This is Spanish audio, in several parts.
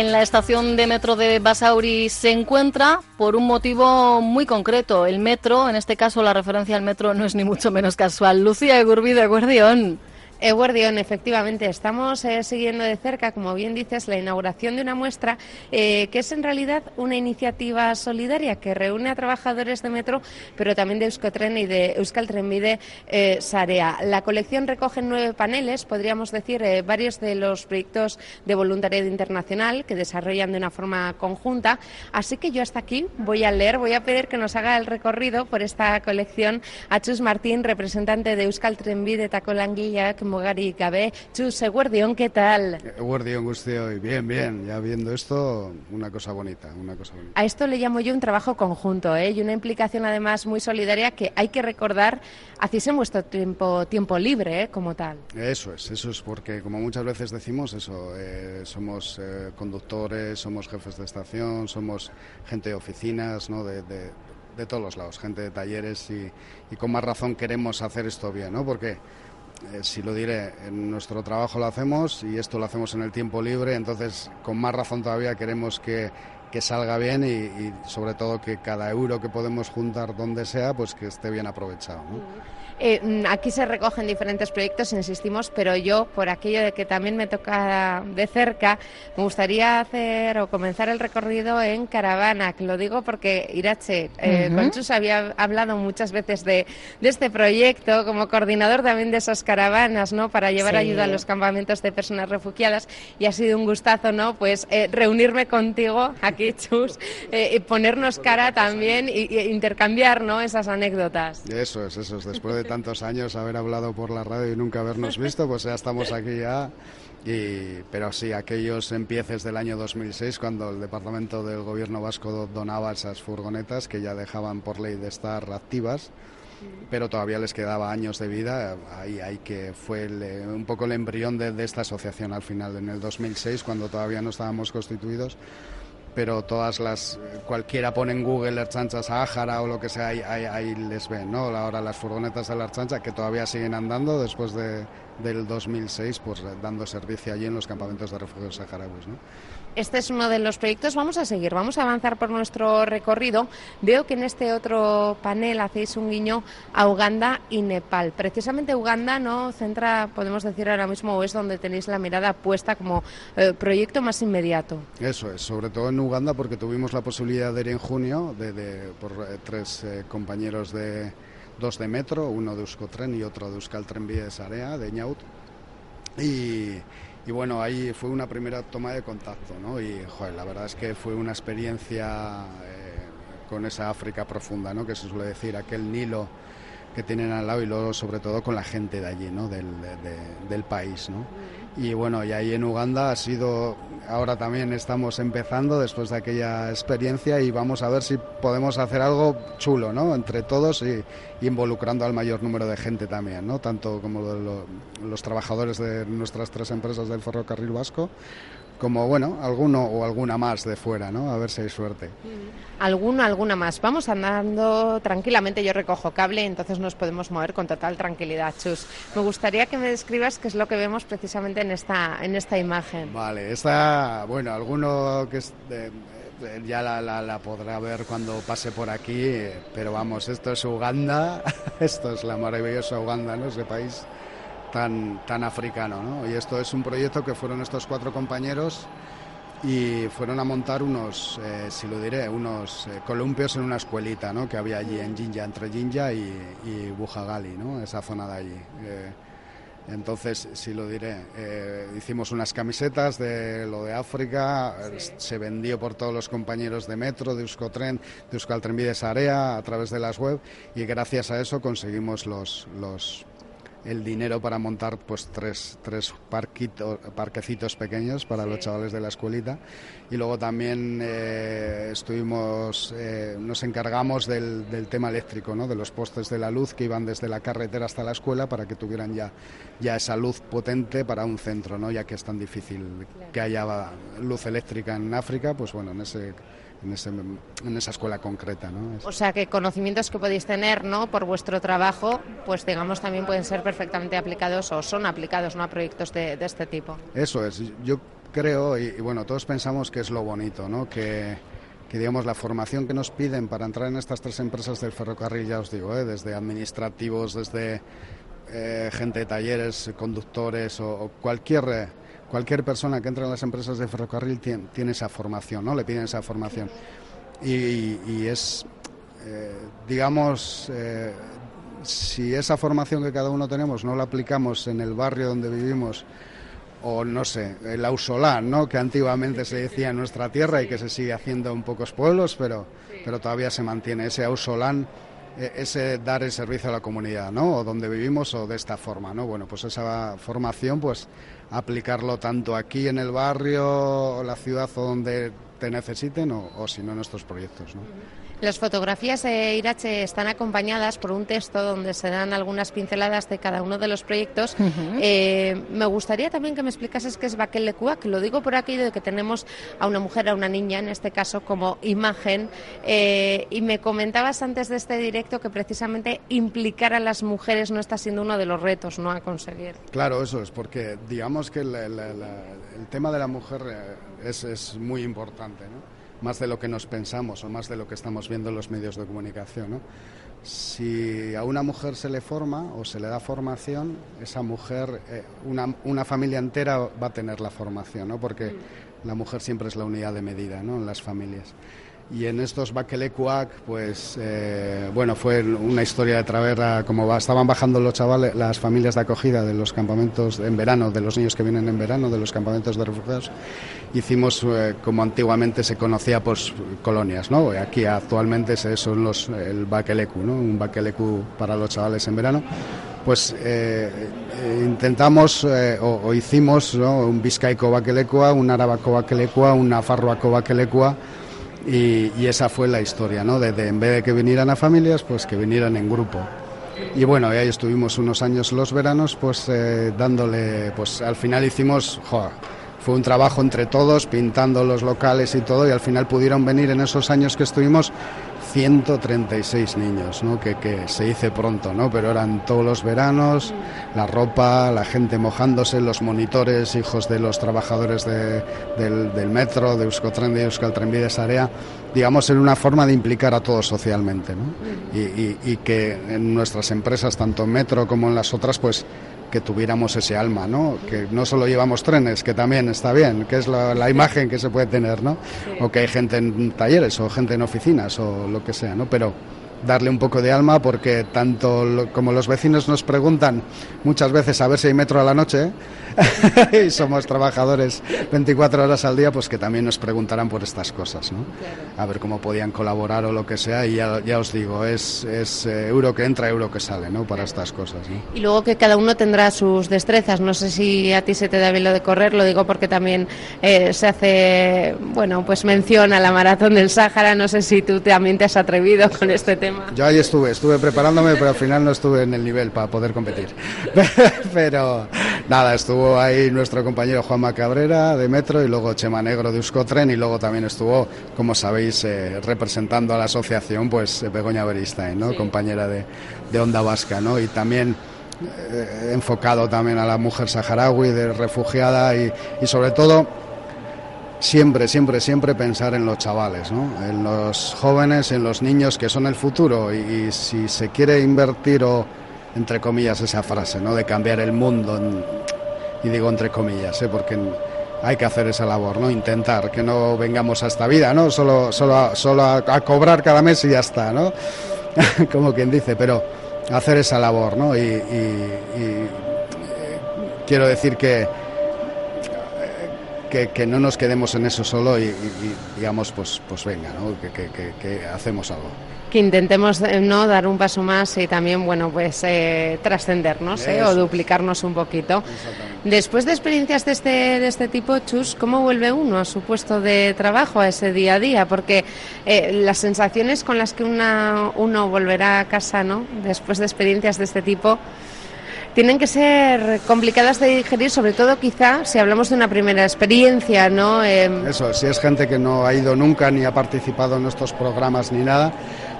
en la estación de metro de Basauri se encuentra por un motivo muy concreto. El metro, en este caso la referencia al metro no es ni mucho menos casual. Lucía Egurbi de Guardión. Eguardión, efectivamente, estamos eh, siguiendo de cerca, como bien dices, la inauguración de una muestra eh, que es en realidad una iniciativa solidaria que reúne a trabajadores de Metro, pero también de Euskotren y de Euskal Trenbide eh, Sarea. La colección recoge nueve paneles, podríamos decir, varios de los proyectos de voluntariado internacional que desarrollan de una forma conjunta. Así que yo hasta aquí voy a leer, voy a pedir que nos haga el recorrido por esta colección a Chus Martín, representante de Euskal Trenbide Tacolanguilla, Mogari Gabe. Chus, Eguardión, ¿qué tal? Eguardión, Gustio, bien, bien. Ya viendo esto, una cosa bonita, una cosa bonita. A esto le llamo yo un trabajo conjunto, ¿eh? Y una implicación además muy solidaria que hay que recordar, hacéis en vuestro tiempo, tiempo libre, ¿eh? Como tal. Eso es, eso es porque, como muchas veces decimos, eso, eh, somos eh, conductores, somos jefes de estación, somos gente de oficinas, ¿no? de, de todos los lados, gente de talleres y, y, con más razón queremos hacer esto bien, ¿no? Porque eh, si lo diré, en nuestro trabajo lo hacemos y esto lo hacemos en el tiempo libre, entonces con más razón todavía queremos que, que salga bien y, sobre todo que cada euro que podemos juntar donde sea, pues que esté bien aprovechado. Eh, mm, aquí se recogen diferentes proyectos, insistimos, pero yo, por aquello de que también me toca de cerca, me gustaría hacer o comenzar el recorrido en caravana, que lo digo porque Irache, eh, uh -huh. Conchus había hablado muchas veces de, de, este proyecto como coordinador también de esas caravanas, ¿no? Para llevar sí. ayuda a los campamentos de personas refugiadas y ha sido un gustazo, ¿no? Pues eh, reunirme contigo aquí, Chus, eh, y ponernos cara también y, y, intercambiar, ¿no? Esas anécdotas. Eso es, eso es. Después de tantos años haber hablado por la radio y nunca habernos visto, pues ya estamos aquí ya. Y, pero sí, aquellos empieces del año 2006, cuando el Departamento del Gobierno Vasco donaba esas furgonetas que ya dejaban por ley de estar activas, pero todavía les quedaba años de vida. Ahí, ahí que fue el, un poco el embrión de, de esta asociación al final, en el 2006, cuando todavía no estábamos constituidos pero todas las cualquiera pone en Google Erchancha Sahara o lo que sea ahí, ahí, ahí, les ven no ahora las furgonetas de la Erchancha que todavía siguen andando después de, del 2006 pues dando servicio allí en los campamentos de refugios saharauis ¿no? Este es uno de los proyectos. Vamos a seguir, vamos a avanzar por nuestro recorrido. Veo que en este otro panel hacéis un guiño a Uganda y Nepal. Precisamente Uganda no centra, podemos decir ahora mismo, o es donde tenéis la mirada puesta como eh, proyecto más inmediato. Eso es, sobre todo en Uganda porque tuvimos la posibilidad de ir en junio de, de por eh, tres eh, compañeros de dos de metro, uno de Euskotren y otro de Euskaltren Vías Area, de Ñaut. Y, y bueno, ahí fue una primera toma de contacto, ¿no? Y joder, la verdad es que fue una experiencia eh, con esa África profunda, ¿no? Que se suele decir, aquel Nilo que tienen al lado y luego sobre todo con la gente de allí, ¿no? Del, de, del país, ¿no? Y bueno, y ahí en Uganda ha sido, ahora también estamos empezando después de aquella experiencia y vamos a ver si podemos hacer algo chulo, ¿no? Entre todos y, involucrando al mayor número de gente también, ¿no? Tanto como lo, los trabajadores de nuestras tres empresas del ferrocarril vasco, como bueno, alguno o alguna más de fuera, ¿no? A ver si hay suerte. Alguno, alguna más. Vamos andando tranquilamente, yo recojo cable, entonces nos podemos mover con total tranquilidad, Chus. Me gustaría que me describas qué es lo que vemos precisamente en esta, en esta imagen. Vale, esta, bueno, alguno que es de, ya la, la, la, podrá ver cuando pase por aquí, pero vamos, esto es Uganda, esto es la maravillosa Uganda, ¿no? Ese país tan, tan africano. ¿no? Y esto es un proyecto que fueron estos cuatro compañeros y fueron a montar unos, eh, si lo diré, unos eh, columpios en una escuelita ¿no? que había allí en Jinja, entre Jinja y, y Bujagali, ¿no? esa zona de allí. Eh, Entonces, sí lo diré, hicimos unas camisetas de lo de África, se vendió por todos los compañeros de Metro, de Euskotren, de Euskaltrenbides Area, a través de las web, y gracias a eso conseguimos los, los el dinero para montar pues tres, tres parquecitos pequeños para los chavales de la escuelita. Y luego también eh, estuvimos eh, nos encargamos del, del, tema eléctrico ¿no? de los postes de la luz que iban desde la carretera hasta la escuela para que tuvieran ya ya esa luz potente para un centro no ya que es tan difícil que haya luz eléctrica en África pues bueno en ese en, esa escuela concreta. ¿no? O sea que conocimientos que podéis tener ¿no? por vuestro trabajo, pues digamos también pueden ser perfectamente aplicados o son aplicados ¿no? a proyectos de, este tipo. Eso es, yo creo, y, bueno, todos pensamos que es lo bonito, ¿no? que, que digamos la formación que nos piden para entrar en estas tres empresas del ferrocarril, ya os digo, ¿eh? desde administrativos, desde eh, gente de talleres, conductores o, cualquier cualquier persona que entra en las empresas de ferrocarril tiene, esa formación, ¿no? Le piden esa formación. Y, es, eh, digamos, eh, si esa formación que cada uno tenemos no la aplicamos en el barrio donde vivimos, o no sé, el ausolán, ¿no? que antiguamente se decía en nuestra tierra y que se sigue haciendo en pocos pueblos, pero, pero todavía se mantiene ese ausolán e, ese dar el servicio a la comunidad, ¿no? O donde vivimos o de esta forma, ¿no? Bueno, pues esa formación, pues aplicarlo tanto aquí en el barrio, o la ciudad o donde te necesiten o, o si no en nuestros proyectos, ¿no? Las fotografías de Irache están acompañadas por un texto donde se dan algunas pinceladas de cada uno de los proyectos. Eh, me gustaría también que me explicases qué es Baquelecua, que lo digo por aquello de que tenemos a una mujer, a una niña en este caso, como imagen. Eh, y me comentabas antes de este directo que precisamente implicar a las mujeres no está siendo uno de los retos ¿no? a conseguir. Claro, eso es, porque digamos que el tema de la mujer eh, es, es muy importante. ¿no? más de lo que nos pensamos o más de lo que estamos viendo en los medios de comunicación. Si a una mujer se le forma o se le da formación, esa mujer, eh, una, una, familia entera va a tener la formación, ¿no? porque la mujer siempre es la unidad de medida ¿no? en las familias. Y en estos Bakelekuak, pues eh, bueno, fue una historia de travera, como estaban bajando los chavales, las familias de acogida de los campamentos en verano, de los niños que vienen en verano, de los campamentos de refugiados, hicimos eh, como antiguamente se conocía, pues colonias, ¿no? Aquí actualmente son los, el Bakeleku, ¿no? Un Bakeleku para los chavales en verano. Pues eh, intentamos o, hicimos un Vizcaico Bakelekua, un Arabaco Bakelekua, un Nafarroaco Bakelekua, y, esa fue la historia, ¿no? De, en vez de que vinieran a familias, pues que vinieran en grupo. Y bueno, ahí estuvimos unos años los veranos, pues eh, dándole, pues al final hicimos, fue un trabajo entre todos, pintando los locales y todo, y al final pudieron venir en esos años que estuvimos 136 niños, ¿no? que, que, se dice pronto, ¿no? pero eran todos los veranos, la ropa, la gente mojándose, los monitores, hijos de los trabajadores de, del, metro, de Euskotren, de Euskaltrenbides Area, digamos, en una forma de implicar a todos socialmente. ¿no? Y, y, que en nuestras empresas, tanto en metro como en las otras, pues que tuviéramos ese alma, ¿no? Que no solo llevamos trenes, que también está bien, que es la, imagen que se puede tener, ¿no? O que hay gente en talleres o gente en oficinas o lo que sea, ¿no? Pero darle un poco de alma porque tanto como los vecinos nos preguntan muchas veces a ver si hay metro a la noche y somos trabajadores 24 horas al día, pues que también nos preguntarán por estas cosas, ¿no? A ver cómo podían colaborar o lo que sea y ya, ya os digo, es, es eh, euro que entra, euro que sale, ¿no? Para estas cosas, ¿no? Y luego que cada uno tendrá sus destrezas, no sé si a ti se te da bien lo de correr, lo digo porque también eh, se hace, bueno, pues mención a la maratón del Sáhara, no sé si tú también te has atrevido con este tema. Yo ahí estuve, estuve preparándome, pero al final no estuve en el nivel para poder competir. pero nada, estuvo ahí nuestro compañero Juanma Cabrera de Metro y luego Chema Negro de Euskotren y luego también estuvo, como sabéis, eh, representando a la asociación, pues Begoña Beristain, ¿no? compañera de, de Onda Vasca, ¿no? Y también eh, enfocado también a la mujer saharaui, de refugiada y, y sobre todo siempre, siempre, siempre pensar en los chavales, ¿no? en los jóvenes, en los niños que son el futuro y, si se quiere invertir o, entre comillas, esa frase, ¿no? de cambiar el mundo, y digo entre comillas, ¿eh? porque hay que hacer esa labor, ¿no? intentar que no vengamos a esta vida, ¿no? solo, solo, solo a, cobrar cada mes y ya está, ¿no? como quien dice, pero hacer esa labor ¿no? y quiero decir que, que, no nos quedemos en eso solo y, digamos, pues, pues venga, ¿no? que, que hacemos algo. Que intentemos eh, no dar un paso más y también bueno pues eh, trascendernos eh, o duplicarnos un poquito. Después de experiencias de este de este tipo chus cómo vuelve uno a su puesto de trabajo a ese día a día porque las sensaciones con las que una, uno volverá a casa no después de experiencias de este tipo tienen que ser complicadas de digerir, sobre todo quizá si hablamos de una primera experiencia, ¿no? Eso, si es gente que no ha ido nunca ni ha participado en estos programas ni nada,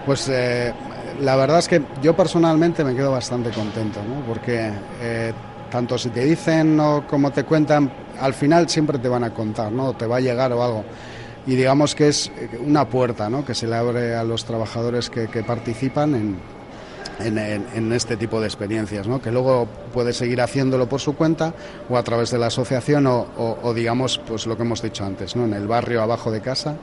pues eh, la verdad es que yo personalmente me quedo bastante contento, ¿no? porque eh, tanto si te dicen o como te cuentan, al final siempre te van a contar, ¿no? te va a llegar o algo. Y digamos que es una puerta ¿no? que se le abre a los trabajadores que, participan en, en, este tipo de experiencias, ¿no? que luego puede seguir haciéndolo por su cuenta o a través de la asociación o, o digamos pues lo que hemos dicho antes, ¿no? en el barrio abajo de casa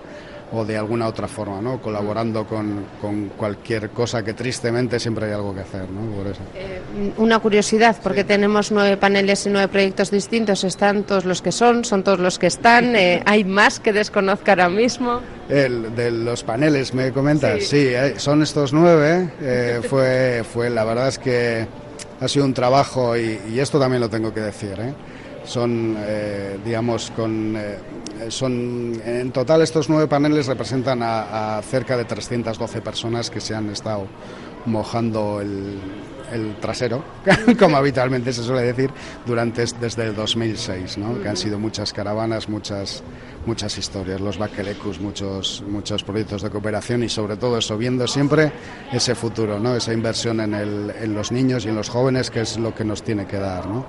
o de alguna otra forma, ¿no? colaborando con, con, cualquier cosa que tristemente siempre hay algo que hacer. ¿no? Por eso. Eh, una curiosidad, porque tenemos nueve paneles y nueve proyectos distintos, están todos los que son, son todos los que están, eh, ¿hay más que desconozca ahora mismo? El, de los paneles, me comentas, sí, eh, son estos nueve, fue, fue, la verdad es que ha sido un trabajo y, y esto también lo tengo que decir, son, digamos, con son, en total estos nueve paneles representan a, a cerca de 312 personas que se han estado mojando el, el trasero, como habitualmente se suele decir, durante desde el 2006, ¿no? que han sido muchas caravanas, muchas, muchas historias, los Bakelecus, muchos, muchos proyectos de cooperación y sobre todo eso, viendo siempre ese futuro, ¿no? esa inversión en, el, en los niños y en los jóvenes, que es lo que nos tiene que dar. ¿no?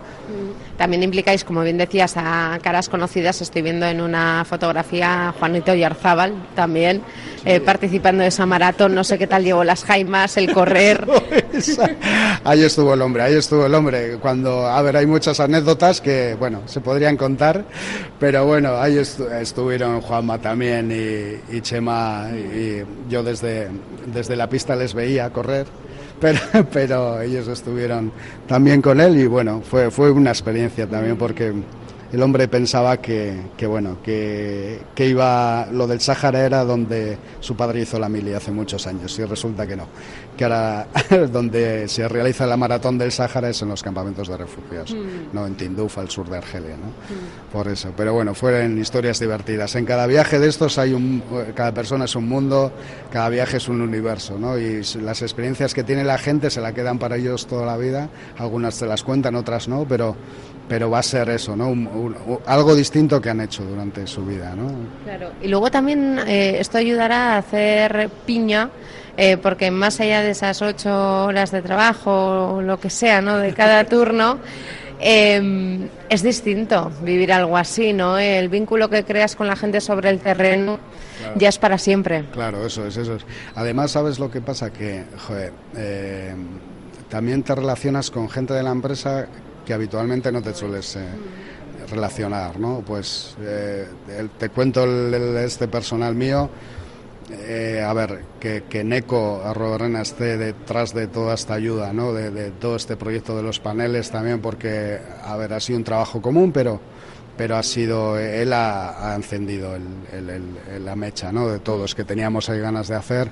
También implicáis, como bien decías, a caras conocidas, estoy viendo en una fotografía Juanito Yarzábal también, eh, participando de esa maratón, no sé qué tal llevó las jaimas, el correr. ahí estuvo el hombre, ahí estuvo el hombre. Cuando, a ver, hay muchas anécdotas que, bueno, se podrían contar, pero bueno, ahí estuvieron Juanma también y, Chema y yo desde, desde la pista les veía correr. Pero, pero ellos estuvieron también con él y bueno, fue, fue una experiencia también porque el hombre pensaba que, bueno, que, iba, lo del Sáhara era donde su padre hizo la mili hace muchos años y resulta que no, que ahora donde se realiza la maratón del Sáhara es en los campamentos de refugiados, mm. no en Tinduf, al sur de Argelia, ¿no? Mm. Por eso, pero bueno, fueron historias divertidas. En cada viaje de estos hay un, cada persona es un mundo, cada viaje es un universo, ¿no? Y las experiencias que tiene la gente se la quedan para ellos toda la vida, algunas se las cuentan, otras no, pero pero va a ser eso, ¿no? algo distinto que han hecho durante su vida, ¿no? Claro. Y luego también eh, esto ayudará a hacer piña, eh, porque más allá de esas ocho horas de trabajo o lo que sea, ¿no? De cada turno. Em, es distinto vivir algo así, ¿no? El vínculo que creas con la gente sobre el terreno ya es para siempre. Claro, eso es, eso es. Además, ¿sabes lo que pasa? Que, joder, eh, también te relacionas con gente de la empresa que habitualmente no te sueles eh, relacionar, ¿no? Pues eh, te cuento este personal mío. Eh, a ver, que, que Neco Arrobarrena esté detrás de toda esta ayuda, ¿no? De, todo este proyecto de los paneles también, porque, a ver, ha sido un trabajo común, pero, pero ha sido, él ha, encendido el, la mecha, ¿no? De todos que teníamos ahí ganas de hacer,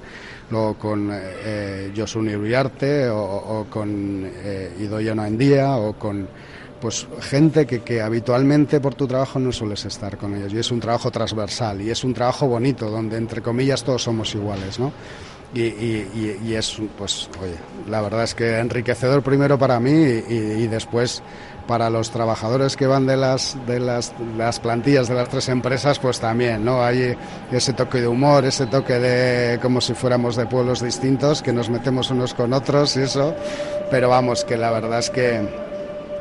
luego con eh, Josuni Uriarte, o, o con eh, Idoya Noendía, o con pues gente que, que, habitualmente por tu trabajo no sueles estar con ellos y es un trabajo transversal y es un trabajo bonito donde entre comillas todos somos iguales, ¿no? Y, y, y es, pues, oye, la verdad es que enriquecedor primero para mí y, después para los trabajadores que van de las, de las, las, plantillas de las tres empresas, pues también, ¿no? Hay ese toque de humor, ese toque de como si fuéramos de pueblos distintos, que nos metemos unos con otros y eso, pero vamos, que la verdad es que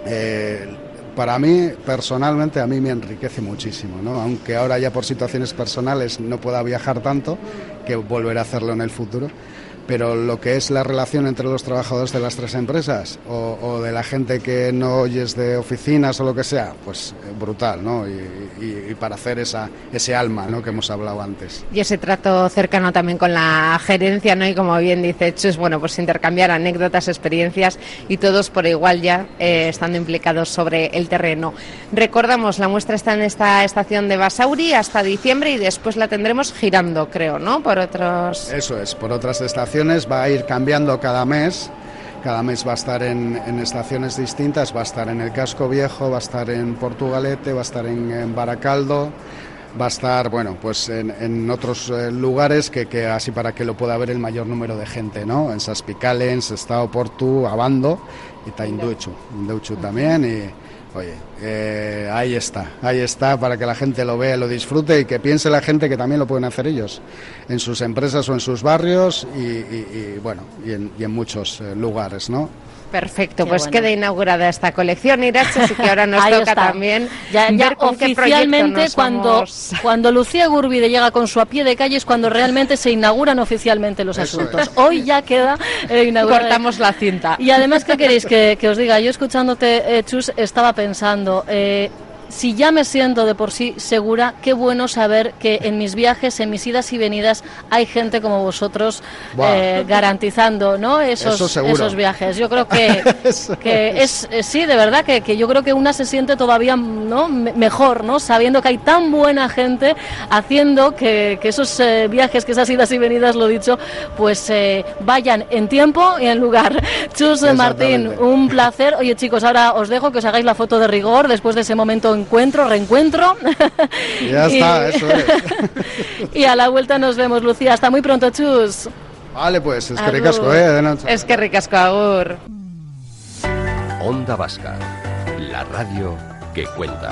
eh, para mí, personalmente, a mí me enriquece muchísimo, ¿no? aunque ahora ya por situaciones personales no pueda viajar tanto, que volveré a hacerlo en el futuro, pero lo que es la relación entre los trabajadores de las tres empresas o, de la gente que no oyes de oficinas o lo que sea, pues eh, brutal, ¿no? Y, para hacer esa, ese alma, ¿no? Que hemos hablado antes. Y ese trato cercano también con la gerencia, ¿no? Y como bien dice Chus, bueno, pues intercambiar anécdotas, experiencias y todos por igual ya eh, estando implicados sobre el terreno. Recordamos, la muestra está en esta estación de Basauri hasta diciembre y después la tendremos girando, creo, ¿no? Por otros... Eso es, por otras estaciones va a ir cambiando cada mes. Cada mes va a estar en, estaciones distintas, va a estar en el Casco Viejo, va a estar en Portugalete, va a estar en, Baracaldo, va a estar, bueno, pues en, otros eh, lugares que, que, así para que lo pueda ver el mayor número de gente, ¿no? En Saspicalen, en Sestao, Portu, Abando y Tainduchu, Induchu también y Oye, eh, ahí está, ahí está para que la gente lo vea, lo disfrute y que piense la gente que también lo pueden hacer ellos en sus empresas o en sus barrios y, bueno, y en, y en muchos eh, lugares, ¿no? Perfecto, pues queda inaugurada esta colección, Irache, así que ahora nos toca también ya, ver oficialmente cuando, cuando Lucía Gurbide llega con su a pie de calle es cuando realmente se inauguran oficialmente los asuntos. Hoy ya queda eh, inaugurada. Cortamos la cinta. Y además, ¿qué queréis que, os diga? Yo escuchándote, eh, Chus, estaba pensando... Eh, si ya me siento de por sí segura, qué bueno saber que en mis viajes, en mis idas y venidas, hay gente como vosotros eh, garantizando ¿no? esos, esos viajes. Yo creo que, que es, eh, sí, de verdad, que, que, yo creo que una se siente todavía ¿no? mejor, ¿no? sabiendo que hay tan buena gente haciendo que, que esos eh, viajes, que esas idas y venidas, lo dicho, pues vayan en tiempo y en lugar. Chus Martín, un placer. Oye chicos, ahora os dejo que os hagáis la foto de rigor después de ese momento encuentro, reencuentro. Ya está, eso es. y a la vuelta nos vemos, Lucía. Hasta muy pronto, chus. Vale, pues, es que ricasco, ¿eh? Es que ricasco, agur. Onda Vasca, la radio que cuenta.